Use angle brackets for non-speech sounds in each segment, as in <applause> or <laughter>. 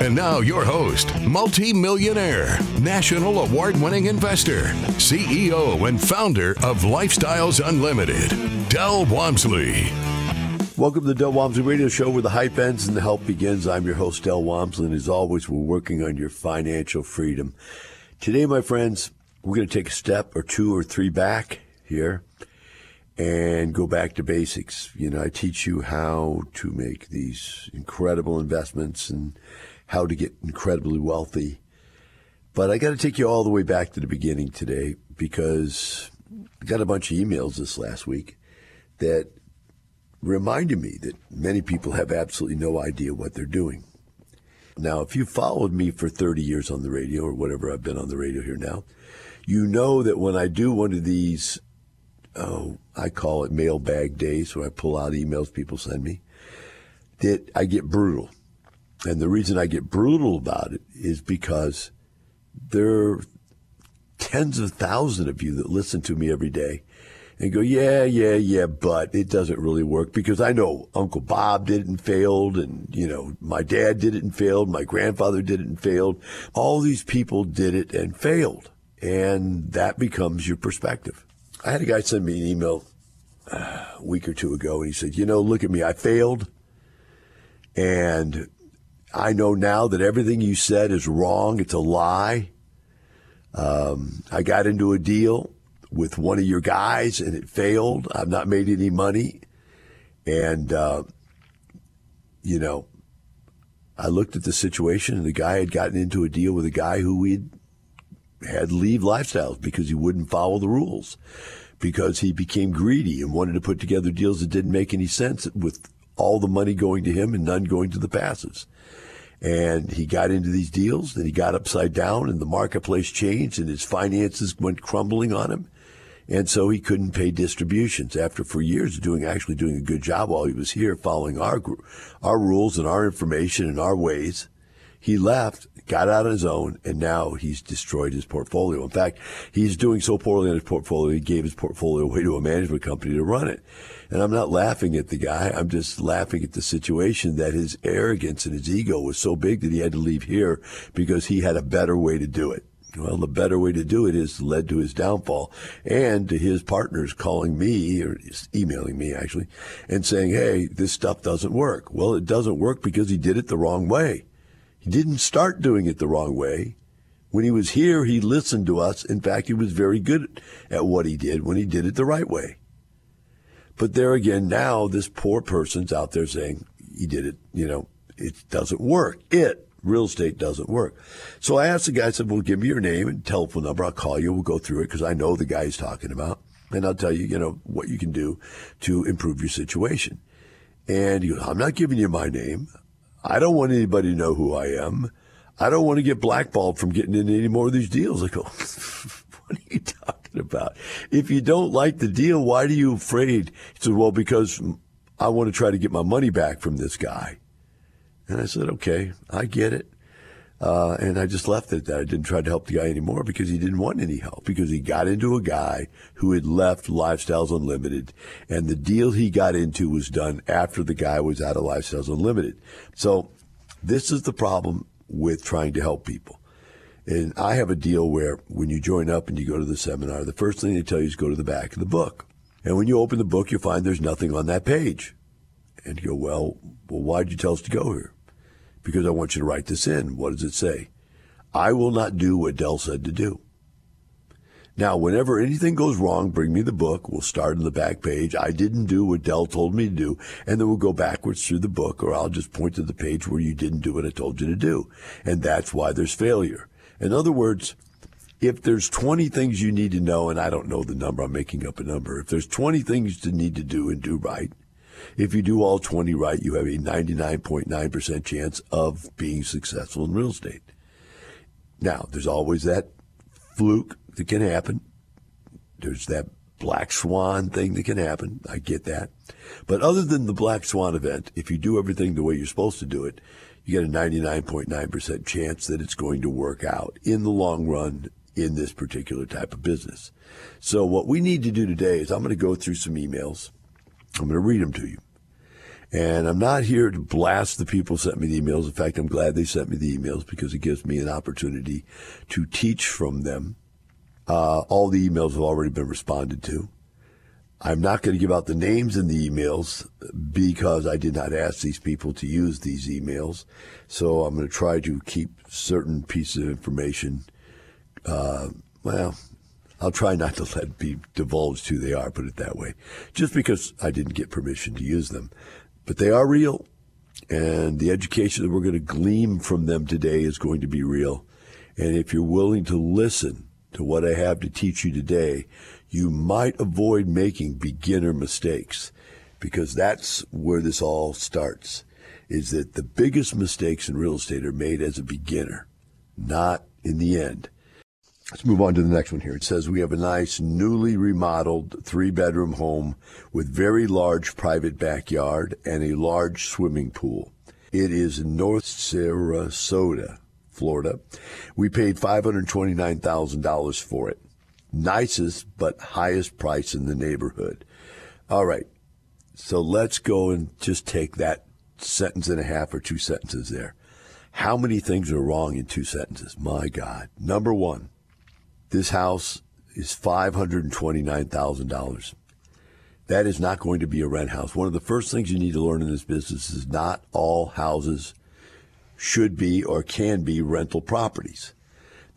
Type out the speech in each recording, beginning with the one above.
And now, your host, multi-millionaire, national award-winning investor, CEO and founder of Lifestyles Unlimited, Del Walmsley. Welcome to the Del Walmsley Radio Show where the hype ends and the help begins. I'm your host, Del Walmsley, and as always, we're working on your financial freedom. Today, my friends, we're going to take a step or two or three back here and go back to basics. You know, I teach you how to make these incredible investments and how to get incredibly wealthy. But I got to take you all the way back to the beginning today because I got a bunch of emails this last week that reminded me that many people have absolutely no idea what they're doing. Now, if you followed me for 30 years on the radio or whatever I've been on the radio here now, you know that when I do one of these, oh, I call it mailbag days where I pull out emails people send me, that I get brutal. And the reason I get brutal about it is because there are tens of thousands of you that listen to me every day and go, yeah, yeah, yeah, but it doesn't really work because I know Uncle Bob did it and failed, and you know my dad did it and failed, my grandfather did it and failed. All these people did it and failed, and that becomes your perspective. I had a guy send me an email uh, a week or two ago, and he said, you know, look at me, I failed, and I know now that everything you said is wrong. It's a lie. Um, I got into a deal with one of your guys and it failed. I've not made any money. And, uh, you know, I looked at the situation and the guy had gotten into a deal with a guy who we'd had leave lifestyles because he wouldn't follow the rules, because he became greedy and wanted to put together deals that didn't make any sense with all the money going to him and none going to the passives. And he got into these deals, then he got upside down, and the marketplace changed, and his finances went crumbling on him. And so he couldn't pay distributions after for years doing actually doing a good job while he was here following our our rules and our information and our ways. He left, got out on his own, and now he's destroyed his portfolio. In fact, he's doing so poorly on his portfolio, he gave his portfolio away to a management company to run it. And I'm not laughing at the guy. I'm just laughing at the situation that his arrogance and his ego was so big that he had to leave here because he had a better way to do it. Well, the better way to do it is led to his downfall and to his partners calling me or emailing me actually and saying, Hey, this stuff doesn't work. Well, it doesn't work because he did it the wrong way. He didn't start doing it the wrong way. When he was here, he listened to us. In fact, he was very good at what he did when he did it the right way. But there again, now this poor person's out there saying he did it, you know, it doesn't work. It, real estate doesn't work. So I asked the guy, I said, well, give me your name and telephone number. I'll call you. We'll go through it because I know the guy he's talking about. And I'll tell you, you know, what you can do to improve your situation. And he goes, I'm not giving you my name. I don't want anybody to know who I am. I don't want to get blackballed from getting into any more of these deals. I go, <laughs> what are you talking about? If you don't like the deal, why are you afraid? He said, well, because I want to try to get my money back from this guy. And I said, okay, I get it. Uh, and I just left it that. I didn't try to help the guy anymore because he didn't want any help because he got into a guy who had left Lifestyles Unlimited and the deal he got into was done after the guy was out of Lifestyles Unlimited. So this is the problem with trying to help people. And I have a deal where when you join up and you go to the seminar, the first thing they tell you is go to the back of the book. And when you open the book, you find there's nothing on that page. And you go, well, well, why'd you tell us to go here? because I want you to write this in. What does it say? I will not do what Del said to do. Now, whenever anything goes wrong, bring me the book. We'll start on the back page. I didn't do what Del told me to do. And then we'll go backwards through the book, or I'll just point to the page where you didn't do what I told you to do. And that's why there's failure. In other words, if there's 20 things you need to know, and I don't know the number, I'm making up a number. If there's 20 things you need to do and do right, if you do all 20 right, you have a 99.9% chance of being successful in real estate. Now, there's always that fluke that can happen. There's that black swan thing that can happen. I get that. But other than the black swan event, if you do everything the way you're supposed to do it, you get a 99.9% chance that it's going to work out in the long run in this particular type of business. So what we need to do today is I'm going to go through some emails. I'm going to read them to you. And I'm not here to blast the people who sent me the emails. In fact, I'm glad they sent me the emails because it gives me an opportunity to teach from them. Uh, all the emails have already been responded to. I'm not going to give out the names in the emails because I did not ask these people to use these emails. So I'm going to try to keep certain pieces of information. Uh, well, I'll try not to let be divulged who they are, put it that way, just because I didn't get permission to use them. But they are real, and the education that we're going to glean from them today is going to be real. And if you're willing to listen to what I have to teach you today, you might avoid making beginner mistakes because that's where this all starts is that the biggest mistakes in real estate are made as a beginner, not in the end. Let's move on to the next one here. It says we have a nice newly remodeled three bedroom home with very large private backyard and a large swimming pool. It is in North Sarasota, Florida. We paid $529,000 for it. Nicest but highest price in the neighborhood. All right. So let's go and just take that sentence and a half or two sentences there. How many things are wrong in two sentences? My God. Number one, this house is $529,000. That is not going to be a rent house. One of the first things you need to learn in this business is not all houses should be or can be rental properties.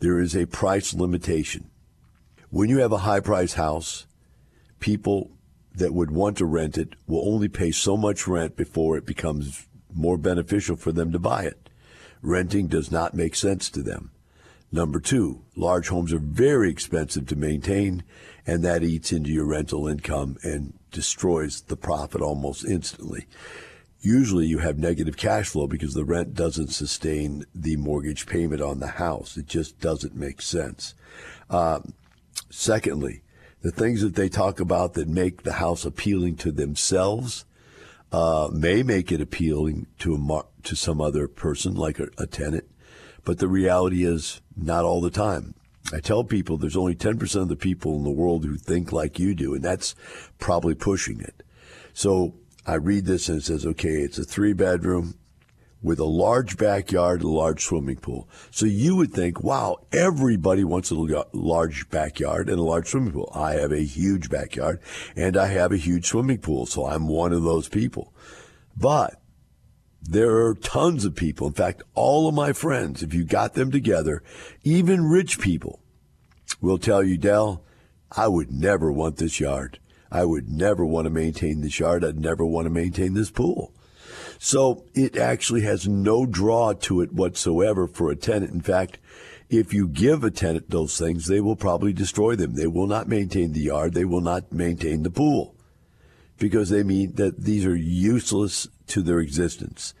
There is a price limitation. When you have a high priced house, people that would want to rent it will only pay so much rent before it becomes more beneficial for them to buy it. Renting does not make sense to them. Number two, large homes are very expensive to maintain, and that eats into your rental income and destroys the profit almost instantly. Usually, you have negative cash flow because the rent doesn't sustain the mortgage payment on the house. It just doesn't make sense. Uh, secondly, the things that they talk about that make the house appealing to themselves uh, may make it appealing to a mar- to some other person, like a, a tenant. But the reality is, not all the time. I tell people there's only 10% of the people in the world who think like you do, and that's probably pushing it. So I read this and it says, okay, it's a three bedroom with a large backyard, a large swimming pool. So you would think, wow, everybody wants a uh, large backyard and a large swimming pool. I have a huge backyard and I have a huge swimming pool, so I'm one of those people. But there are tons of people. In fact, all of my friends, if you got them together, even rich people, will tell you, Del, I would never want this yard. I would never want to maintain this yard. I'd never want to maintain this pool. So it actually has no draw to it whatsoever for a tenant. In fact, if you give a tenant those things, they will probably destroy them. They will not maintain the yard. They will not maintain the pool because they mean that these are useless to their existence.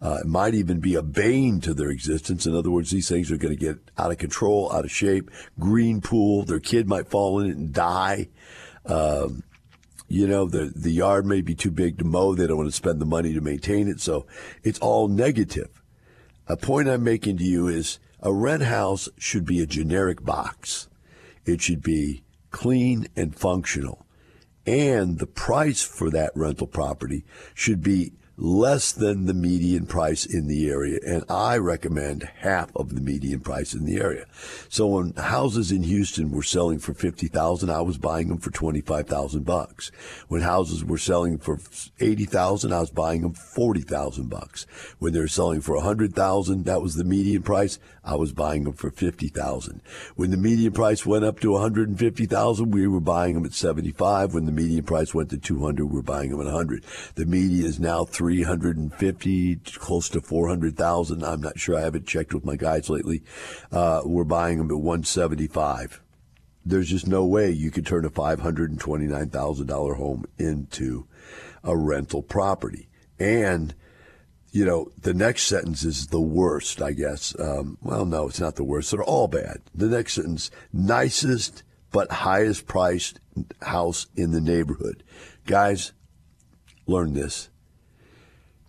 Uh, it might even be a bane to their existence. In other words, these things are going to get out of control, out of shape. Green pool, their kid might fall in it and die. Um, you know, the, the yard may be too big to mow. They don't want to spend the money to maintain it. So it's all negative. A point I'm making to you is a rent house should be a generic box. It should be clean and functional. And the price for that rental property should be less than the median price in the area, and I recommend half of the median price in the area. So when houses in Houston were selling for fifty thousand, I was buying them for twenty five thousand bucks. When houses were selling for eighty thousand, I was buying them forty thousand bucks. When they were selling for a hundred thousand, that was the median price. I was buying them for fifty thousand. When the median price went up to one hundred and fifty thousand, we were buying them at seventy five. When the median price went to two hundred, we we're buying them at hundred. The median is now three 350, close to 400,000. I'm not sure. I haven't checked with my guys lately. Uh, we're buying them at 175. There's just no way you could turn a $529,000 home into a rental property. And, you know, the next sentence is the worst, I guess. Um, well, no, it's not the worst. They're all bad. The next sentence, nicest but highest priced house in the neighborhood. Guys, learn this.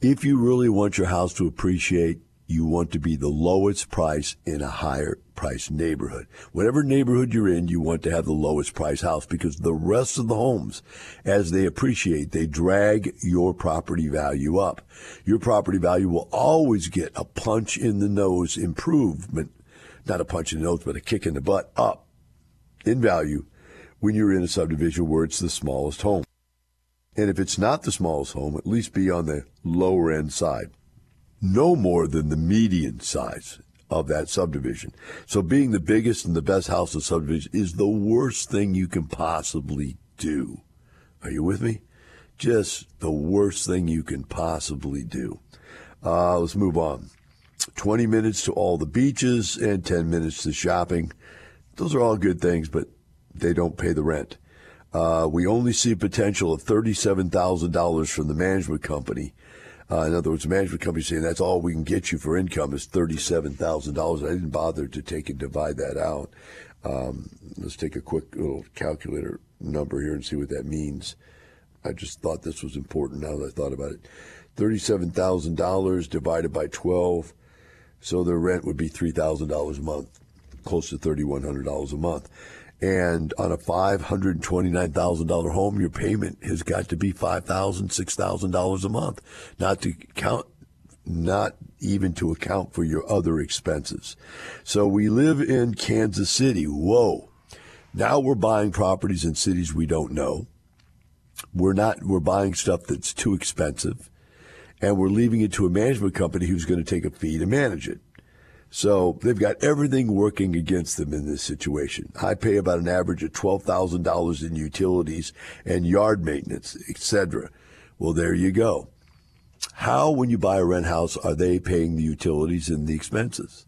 If you really want your house to appreciate, you want to be the lowest price in a higher price neighborhood. Whatever neighborhood you're in, you want to have the lowest price house because the rest of the homes, as they appreciate, they drag your property value up. Your property value will always get a punch in the nose improvement, not a punch in the nose, but a kick in the butt up in value when you're in a subdivision where it's the smallest home. And if it's not the smallest home, at least be on the lower end side no more than the median size of that subdivision. So being the biggest and the best house in subdivision is the worst thing you can possibly do. Are you with me? Just the worst thing you can possibly do. Uh, let's move on. 20 minutes to all the beaches and 10 minutes to shopping. Those are all good things, but they don't pay the rent. Uh, we only see potential of $37,000 from the management company uh, in other words, the management company saying that's all we can get you for income is thirty-seven thousand dollars. I didn't bother to take and divide that out. Um, let's take a quick little calculator number here and see what that means. I just thought this was important now that I thought about it. Thirty-seven thousand dollars divided by twelve, so their rent would be three thousand dollars a month, close to thirty-one hundred dollars a month. And on a $529,000 home, your payment has got to be $5,000, $6,000 a month, not to count, not even to account for your other expenses. So we live in Kansas City. Whoa. Now we're buying properties in cities we don't know. We're not, we're buying stuff that's too expensive and we're leaving it to a management company who's going to take a fee to manage it. So they've got everything working against them in this situation. I pay about an average of $12,000 in utilities and yard maintenance, etc. Well, there you go. How, when you buy a rent house, are they paying the utilities and the expenses?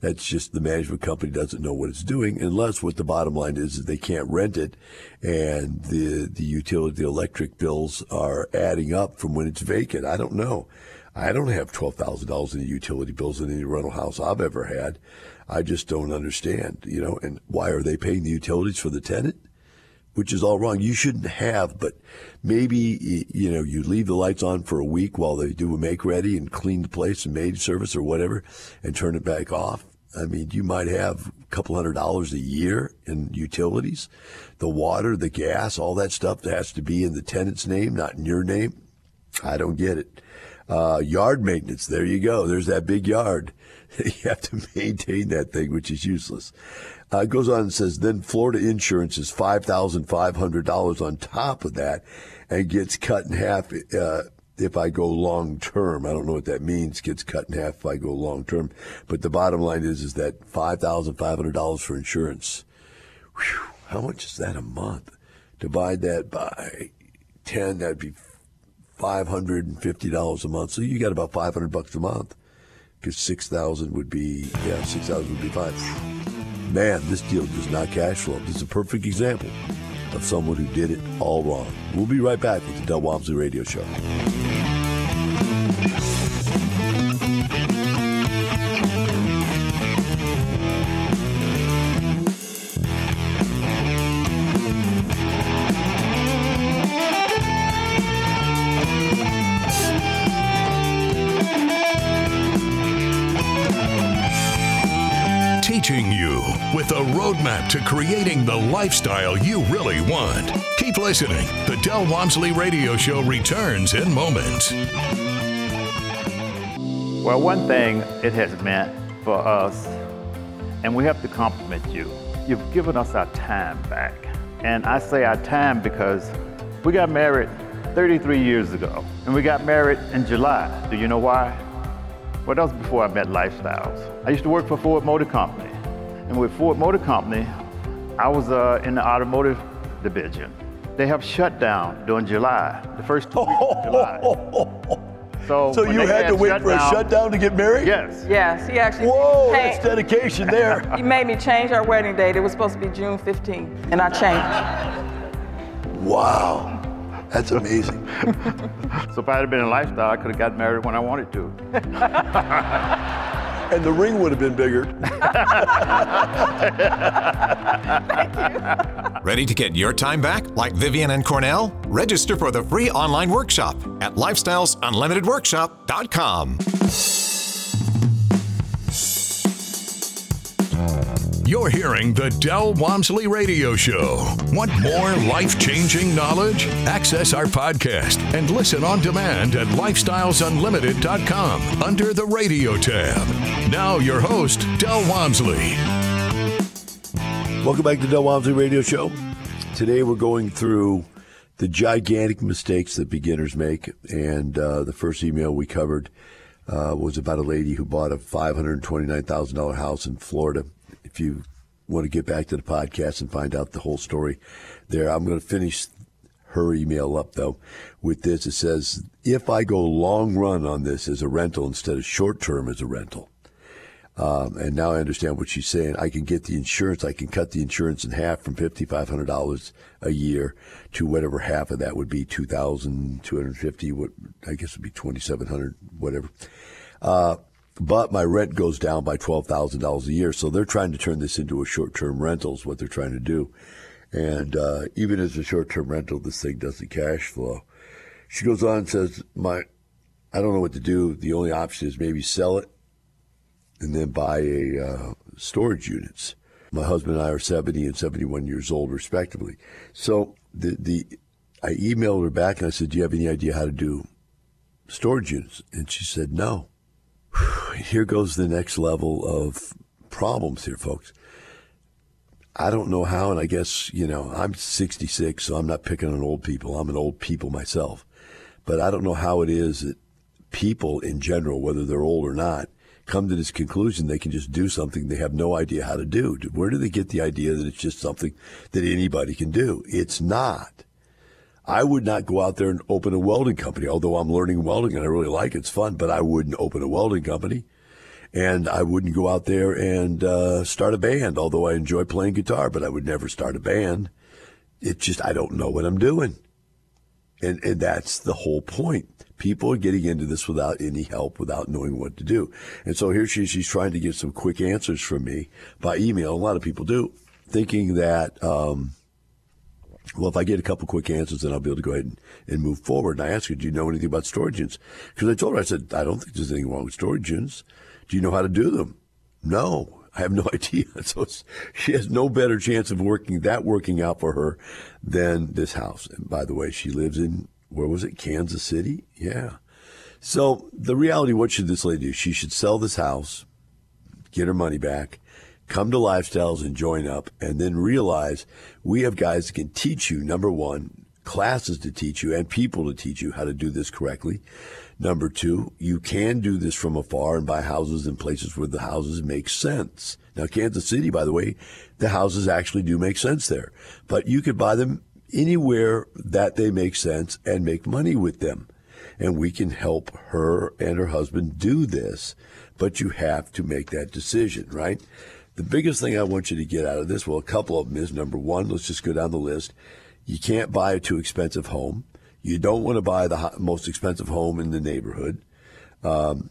That's just the management company doesn't know what it's doing unless what the bottom line is is they can't rent it and the the utility the electric bills are adding up from when it's vacant. I don't know. I don't have twelve thousand dollars in the utility bills in any rental house I've ever had. I just don't understand, you know. And why are they paying the utilities for the tenant? Which is all wrong. You shouldn't have, but maybe you know you leave the lights on for a week while they do a make ready and clean the place and maid service or whatever, and turn it back off. I mean, you might have a couple hundred dollars a year in utilities, the water, the gas, all that stuff that has to be in the tenant's name, not in your name. I don't get it. Uh, yard maintenance. There you go. There's that big yard. <laughs> you have to maintain that thing, which is useless. Uh, it goes on and says, then Florida insurance is $5,500 on top of that and gets cut in half uh, if I go long term. I don't know what that means, gets cut in half if I go long term. But the bottom line is, is that $5,500 for insurance. Whew, how much is that a month? Divide that by 10, that'd be $550 a month. So you got about 500 bucks a month because 6,000 would be, yeah, 6,000 would be fine. Man, this deal does not cash flow. This is a perfect example of someone who did it all wrong. We'll be right back with the Del Walmsley Radio Show. To creating the lifestyle you really want. Keep listening. The Del Walmsley Radio Show returns in moments. Well, one thing it has meant for us, and we have to compliment you, you've given us our time back. And I say our time because we got married 33 years ago, and we got married in July. Do you know why? Well, that was before I met Lifestyles. I used to work for Ford Motor Company. And with Ford Motor Company, I was uh, in the automotive division. They have shut down during July, the first two weeks of July. <laughs> So, so you had, had to wait for a shutdown to get married? Yes. Yes, he actually. Whoa, changed. that's dedication there. <laughs> he made me change our wedding date. It was supposed to be June 15th, and I changed. <laughs> Wow. That's amazing. so if I had been in lifestyle, I could have gotten married when I wanted to. And the ring would have been bigger. <laughs> Ready to get your time back like Vivian and Cornell? Register for the free online workshop at lifestylesunlimitedworkshop.com. You're hearing the Del Walmsley Radio Show. Want more life changing knowledge? Access our podcast and listen on demand at lifestylesunlimited.com under the radio tab. Now, your host, Del Walmsley. Welcome back to the Del Walmsley Radio Show. Today we're going through the gigantic mistakes that beginners make. And uh, the first email we covered uh, was about a lady who bought a $529,000 house in Florida if you want to get back to the podcast and find out the whole story there. I'm going to finish her email up though with this. It says, if I go long run on this as a rental instead of short term as a rental, um, and now I understand what she's saying. I can get the insurance. I can cut the insurance in half from fifty five hundred dollars a year to whatever half of that would be two thousand two hundred fifty. What I guess would be twenty seven hundred, whatever. Uh, but my rent goes down by twelve thousand dollars a year. So they're trying to turn this into a short term rental. Is what they're trying to do. And uh, even as a short term rental, this thing doesn't cash flow. She goes on and says, "My, I don't know what to do. The only option is maybe sell it and then buy a uh, storage units. My husband and I are 70 and 71 years old, respectively. So the the I emailed her back and I said, "Do you have any idea how to do storage units?" And she said, "No." <sighs> Here goes the next level of problems here, folks. I don't know how, and I guess, you know, I'm 66, so I'm not picking on old people. I'm an old people myself. But I don't know how it is that people in general, whether they're old or not, come to this conclusion they can just do something they have no idea how to do. Where do they get the idea that it's just something that anybody can do? It's not. I would not go out there and open a welding company, although I'm learning welding and I really like it. It's fun, but I wouldn't open a welding company. And I wouldn't go out there and uh, start a band, although I enjoy playing guitar, but I would never start a band. It just, I don't know what I'm doing. And, and that's the whole point. People are getting into this without any help, without knowing what to do. And so here she she's trying to get some quick answers from me by email. A lot of people do, thinking that, um, well, if I get a couple quick answers, then I'll be able to go ahead and, and move forward. And I asked her, do you know anything about storage units? Because I told her, I said, I don't think there's anything wrong with storage units. Do you know how to do them? No, I have no <laughs> idea. <laughs> So she has no better chance of working that working out for her than this house. And by the way, she lives in where was it? Kansas City? Yeah. So the reality, what should this lady do? She should sell this house, get her money back, come to Lifestyles and join up, and then realize we have guys that can teach you, number one, classes to teach you and people to teach you how to do this correctly. Number two, you can do this from afar and buy houses in places where the houses make sense. Now, Kansas City, by the way, the houses actually do make sense there, but you could buy them anywhere that they make sense and make money with them. And we can help her and her husband do this, but you have to make that decision, right? The biggest thing I want you to get out of this, well, a couple of them is number one, let's just go down the list. You can't buy a too expensive home. You don't want to buy the most expensive home in the neighborhood. Um,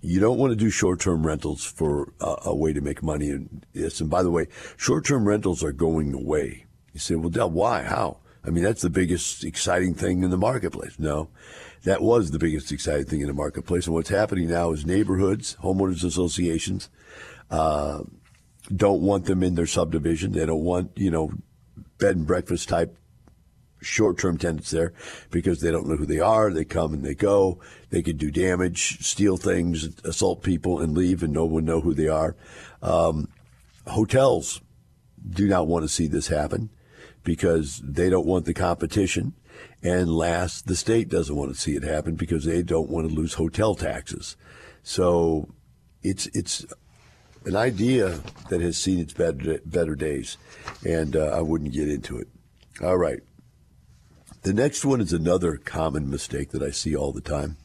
you don't want to do short-term rentals for a, a way to make money in this. And by the way, short-term rentals are going away. You say, well, Del, why? How? I mean, that's the biggest exciting thing in the marketplace. No, that was the biggest exciting thing in the marketplace. And what's happening now is neighborhoods, homeowners associations, uh, don't want them in their subdivision. They don't want, you know, bed and breakfast type short-term tenants there because they don't know who they are. They come and they go. They can do damage, steal things, assault people, and leave, and no one know who they are. Um, hotels do not want to see this happen because they don't want the competition. And last, the state doesn't want to see it happen because they don't want to lose hotel taxes. So it's it's an idea that has seen its better, better days, and uh, I wouldn't get into it. All right. The next one is another common mistake that I see all the time.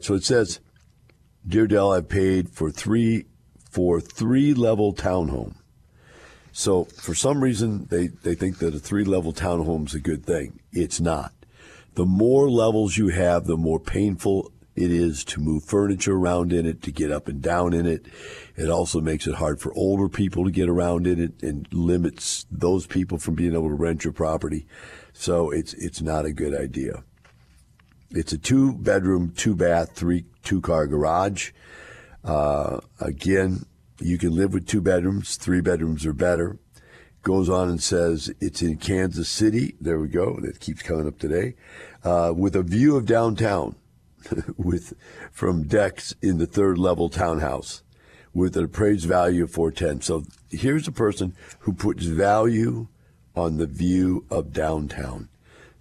So it says, "Dear Del, I paid for three for three level townhome. So for some reason they, they think that a three level townhome is a good thing. It's not. The more levels you have, the more painful it is to move furniture around in it, to get up and down in it. It also makes it hard for older people to get around in it and limits those people from being able to rent your property. So it's it's not a good idea. It's a two bedroom, two bath, three two car garage. Uh, again, you can live with two bedrooms. Three bedrooms are better. Goes on and says it's in Kansas City. There we go. That keeps coming up today. Uh, with a view of downtown, <laughs> with from decks in the third level townhouse, with an appraised value of 410. So here's a person who puts value on the view of downtown.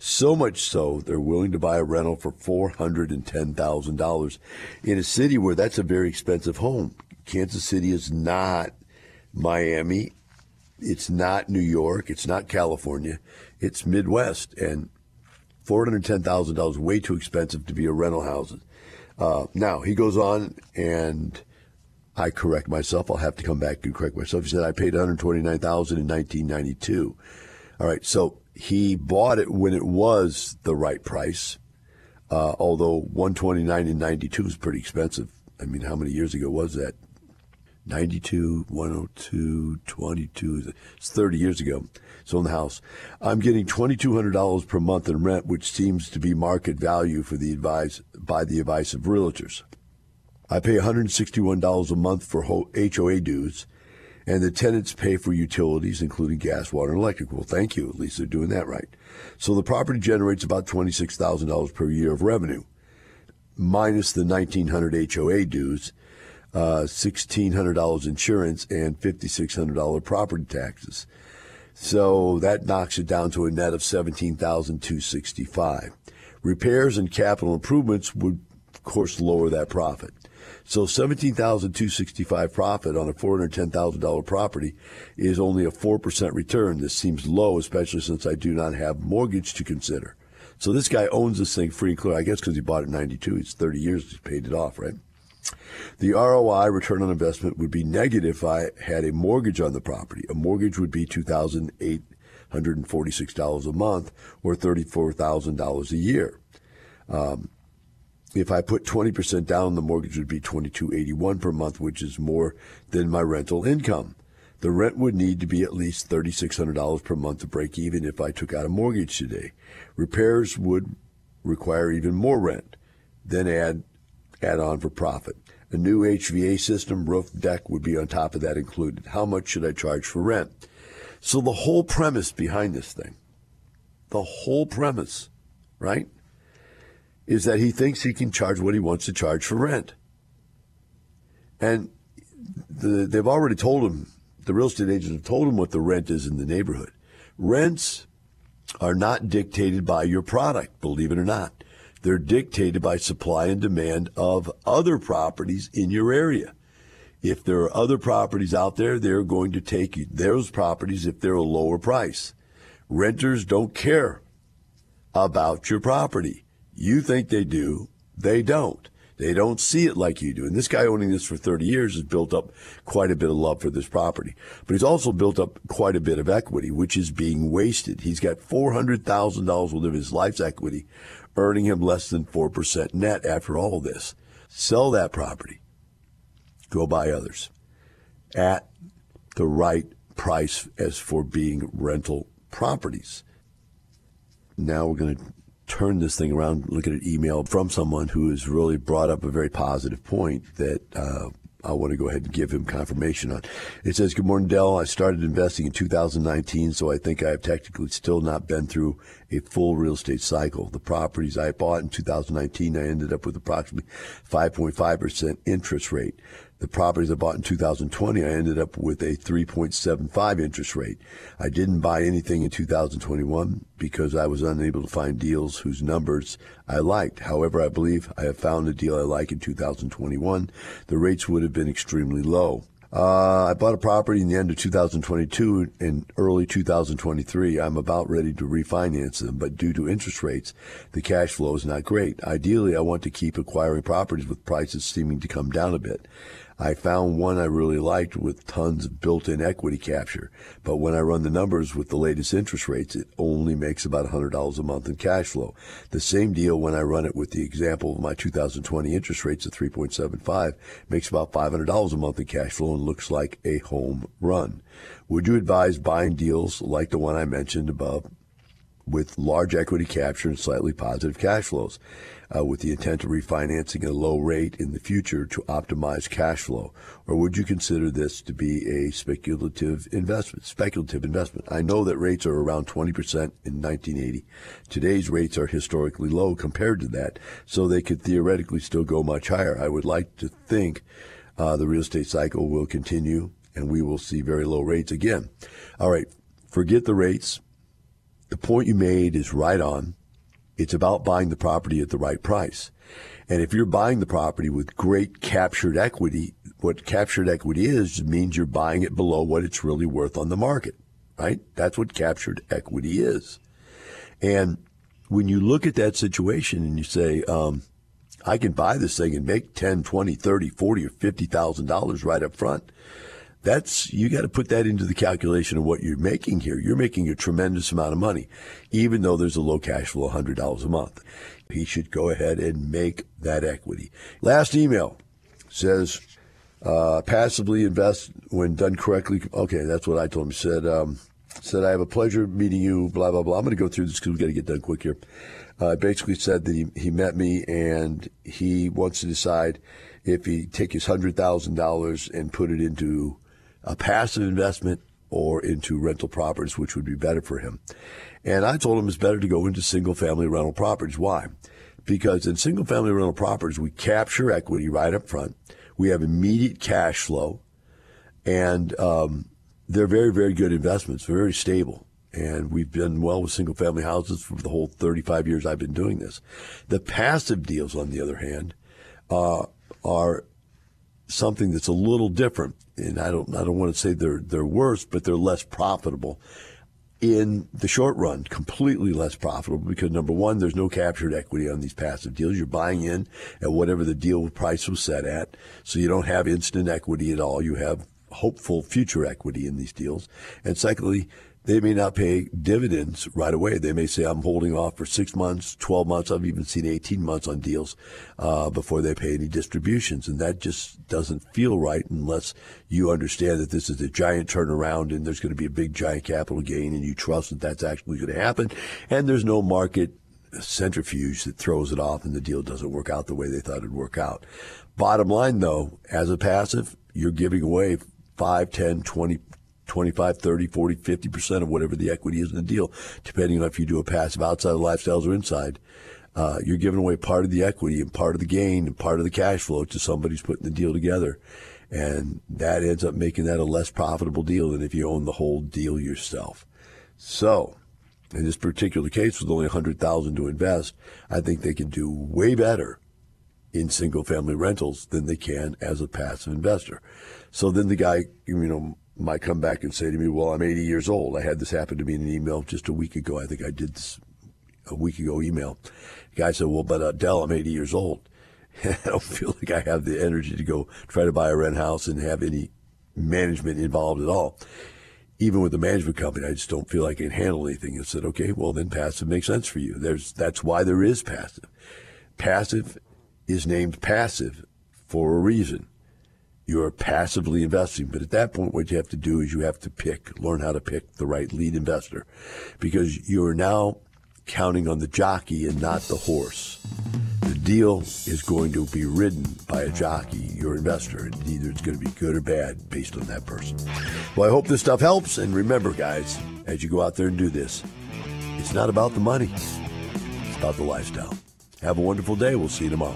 So much so, they're willing to buy a rental for $410,000 in a city where that's a very expensive home. Kansas City is not Miami. It's not New York. It's not California. It's Midwest. And $410,000 way too expensive to be a rental house. Uh, now, he goes on and I correct myself. I'll have to come back and correct myself. He said I paid 129000 in 1992. All right, so he bought it when it was the right price. Uh, although 129 in 92 is pretty expensive. I mean, how many years ago was that? 92, 102, 22. It's 30 years ago. So in the house, I'm getting $2,200 per month in rent, which seems to be market value for the advice by the advice of realtors. I pay $161 a month for HOA dues, and the tenants pay for utilities, including gas, water, and electric. Well, thank you. At least they're doing that right. So the property generates about $26,000 per year of revenue, minus the 1900 HOA dues uh, $1,600 insurance and $5,600 property taxes. So that knocks it down to a net of $17,265. Repairs and capital improvements would, of course, lower that profit. So $17,265 profit on a $410,000 property is only a 4% return. This seems low, especially since I do not have mortgage to consider. So this guy owns this thing free and clear, I guess because he bought it in 92. It's 30 years he's paid it off, right? The ROI, return on investment, would be negative if I had a mortgage on the property. A mortgage would be $2,846 a month or $34,000 a year. Um, if I put 20% down, the mortgage would be 2281 per month, which is more than my rental income. The rent would need to be at least $3,600 per month to break even if I took out a mortgage today. Repairs would require even more rent. Then add add on for profit. A new HVA system, roof, deck would be on top of that included. How much should I charge for rent? So the whole premise behind this thing, the whole premise, right, is that he thinks he can charge what he wants to charge for rent. And the, they've already told him, the real estate agents have told him what the rent is in the neighborhood. Rents are not dictated by your product, believe it or not. They're dictated by supply and demand of other properties in your area. If there are other properties out there, they're going to take those properties if they're a lower price. Renters don't care about your property. You think they do, they don't. They don't see it like you do. And this guy owning this for 30 years has built up quite a bit of love for this property. But he's also built up quite a bit of equity, which is being wasted. He's got $400,000 worth of his life's equity earning him less than 4% net after all this. Sell that property. Go buy others at the right price as for being rental properties. Now we're going to turn this thing around, look at an email from someone who has really brought up a very positive point that uh, I want to go ahead and give him confirmation on. It says, Good morning, Del. I started investing in 2019, so I think I have technically still not been through a full real estate cycle. The properties I bought in 2019, I ended up with approximately 5.5% interest rate. The properties I bought in 2020, I ended up with a 3.75 interest rate. I didn't buy anything in 2021 because I was unable to find deals whose numbers I liked. However, I believe I have found a deal I like in 2021. The rates would have been extremely low. Uh, I bought a property in the end of 2022 and early 2023. I'm about ready to refinance them, but due to interest rates, the cash flow is not great. Ideally, I want to keep acquiring properties with prices seeming to come down a bit. I found one I really liked with tons of built-in equity capture. But when I run the numbers with the latest interest rates, it only makes about $100 a month in cash flow. The same deal when I run it with the example of my 2020 interest rates of 3.75 makes about $500 a month in cash flow and looks like a home run. Would you advise buying deals like the one I mentioned above with large equity capture and slightly positive cash flows, uh, with the intent of refinancing at a low rate in the future to optimize cash flow? Or would you consider this to be a speculative investment? Speculative investment. I know that rates are around 20% in 1980. Today's rates are historically low compared to that, so they could theoretically still go much higher. I would like to think uh, the real estate cycle will continue and we will see very low rates again. All right, forget the rates the point you made is right on. It's about buying the property at the right price. And if you're buying the property with great captured equity, what captured equity is means you're buying it below what it's really worth on the market, right? That's what captured equity is. And when you look at that situation and you say, um, I can buy this thing and make 10, 20, 30, 40 or $50,000 right up front that's you got to put that into the calculation of what you're making here. You're making a tremendous amount of money, even though there's a low cash flow, hundred dollars a month. He should go ahead and make that equity. Last email says uh, passively invest when done correctly. Okay, that's what I told him. Said um, said I have a pleasure meeting you. Blah blah blah. I'm going to go through this because we got to get done quick here. Uh, basically said that he, he met me and he wants to decide if he take his hundred thousand dollars and put it into a passive investment or into rental properties, which would be better for him. And I told him it's better to go into single family rental properties. Why? Because in single family rental properties, we capture equity right up front. We have immediate cash flow and, um, they're very, very good investments. Very stable. And we've done well with single family houses for the whole 35 years I've been doing this. The passive deals, on the other hand, uh, are something that's a little different. And I don't, I don't want to say they're, they're worse, but they're less profitable in the short run, completely less profitable because number one, there's no captured equity on these passive deals. You're buying in at whatever the deal price was set at. So you don't have instant equity at all. You have hopeful future equity in these deals. And secondly, they may not pay dividends right away. They may say, I'm holding off for six months, 12 months. I've even seen 18 months on deals uh, before they pay any distributions. And that just doesn't feel right unless you understand that this is a giant turnaround and there's going to be a big, giant capital gain and you trust that that's actually going to happen. And there's no market centrifuge that throws it off and the deal doesn't work out the way they thought it'd work out. Bottom line, though, as a passive, you're giving away 5, 10, 20, 25, 30, 40, 50% of whatever the equity is in the deal, depending on if you do a passive outside of lifestyles or inside. Uh, you're giving away part of the equity and part of the gain and part of the cash flow to somebody who's putting the deal together. And that ends up making that a less profitable deal than if you own the whole deal yourself. So, in this particular case, with only 100000 to invest, I think they can do way better in single family rentals than they can as a passive investor. So then the guy, you know, might come back and say to me, Well, I'm 80 years old. I had this happen to me in an email just a week ago. I think I did this a week ago email. The guy said, Well, but uh, Del, I'm 80 years old. <laughs> I don't feel like I have the energy to go try to buy a rent house and have any management involved at all. Even with the management company, I just don't feel like I can handle anything. I said, okay, well then passive makes sense for you. There's that's why there is passive. Passive is named passive for a reason you're passively investing. But at that point, what you have to do is you have to pick, learn how to pick the right lead investor because you're now counting on the jockey and not the horse. The deal is going to be ridden by a jockey, your investor, and either it's going to be good or bad based on that person. Well, I hope this stuff helps. And remember, guys, as you go out there and do this, it's not about the money, it's about the lifestyle. Have a wonderful day. We'll see you tomorrow.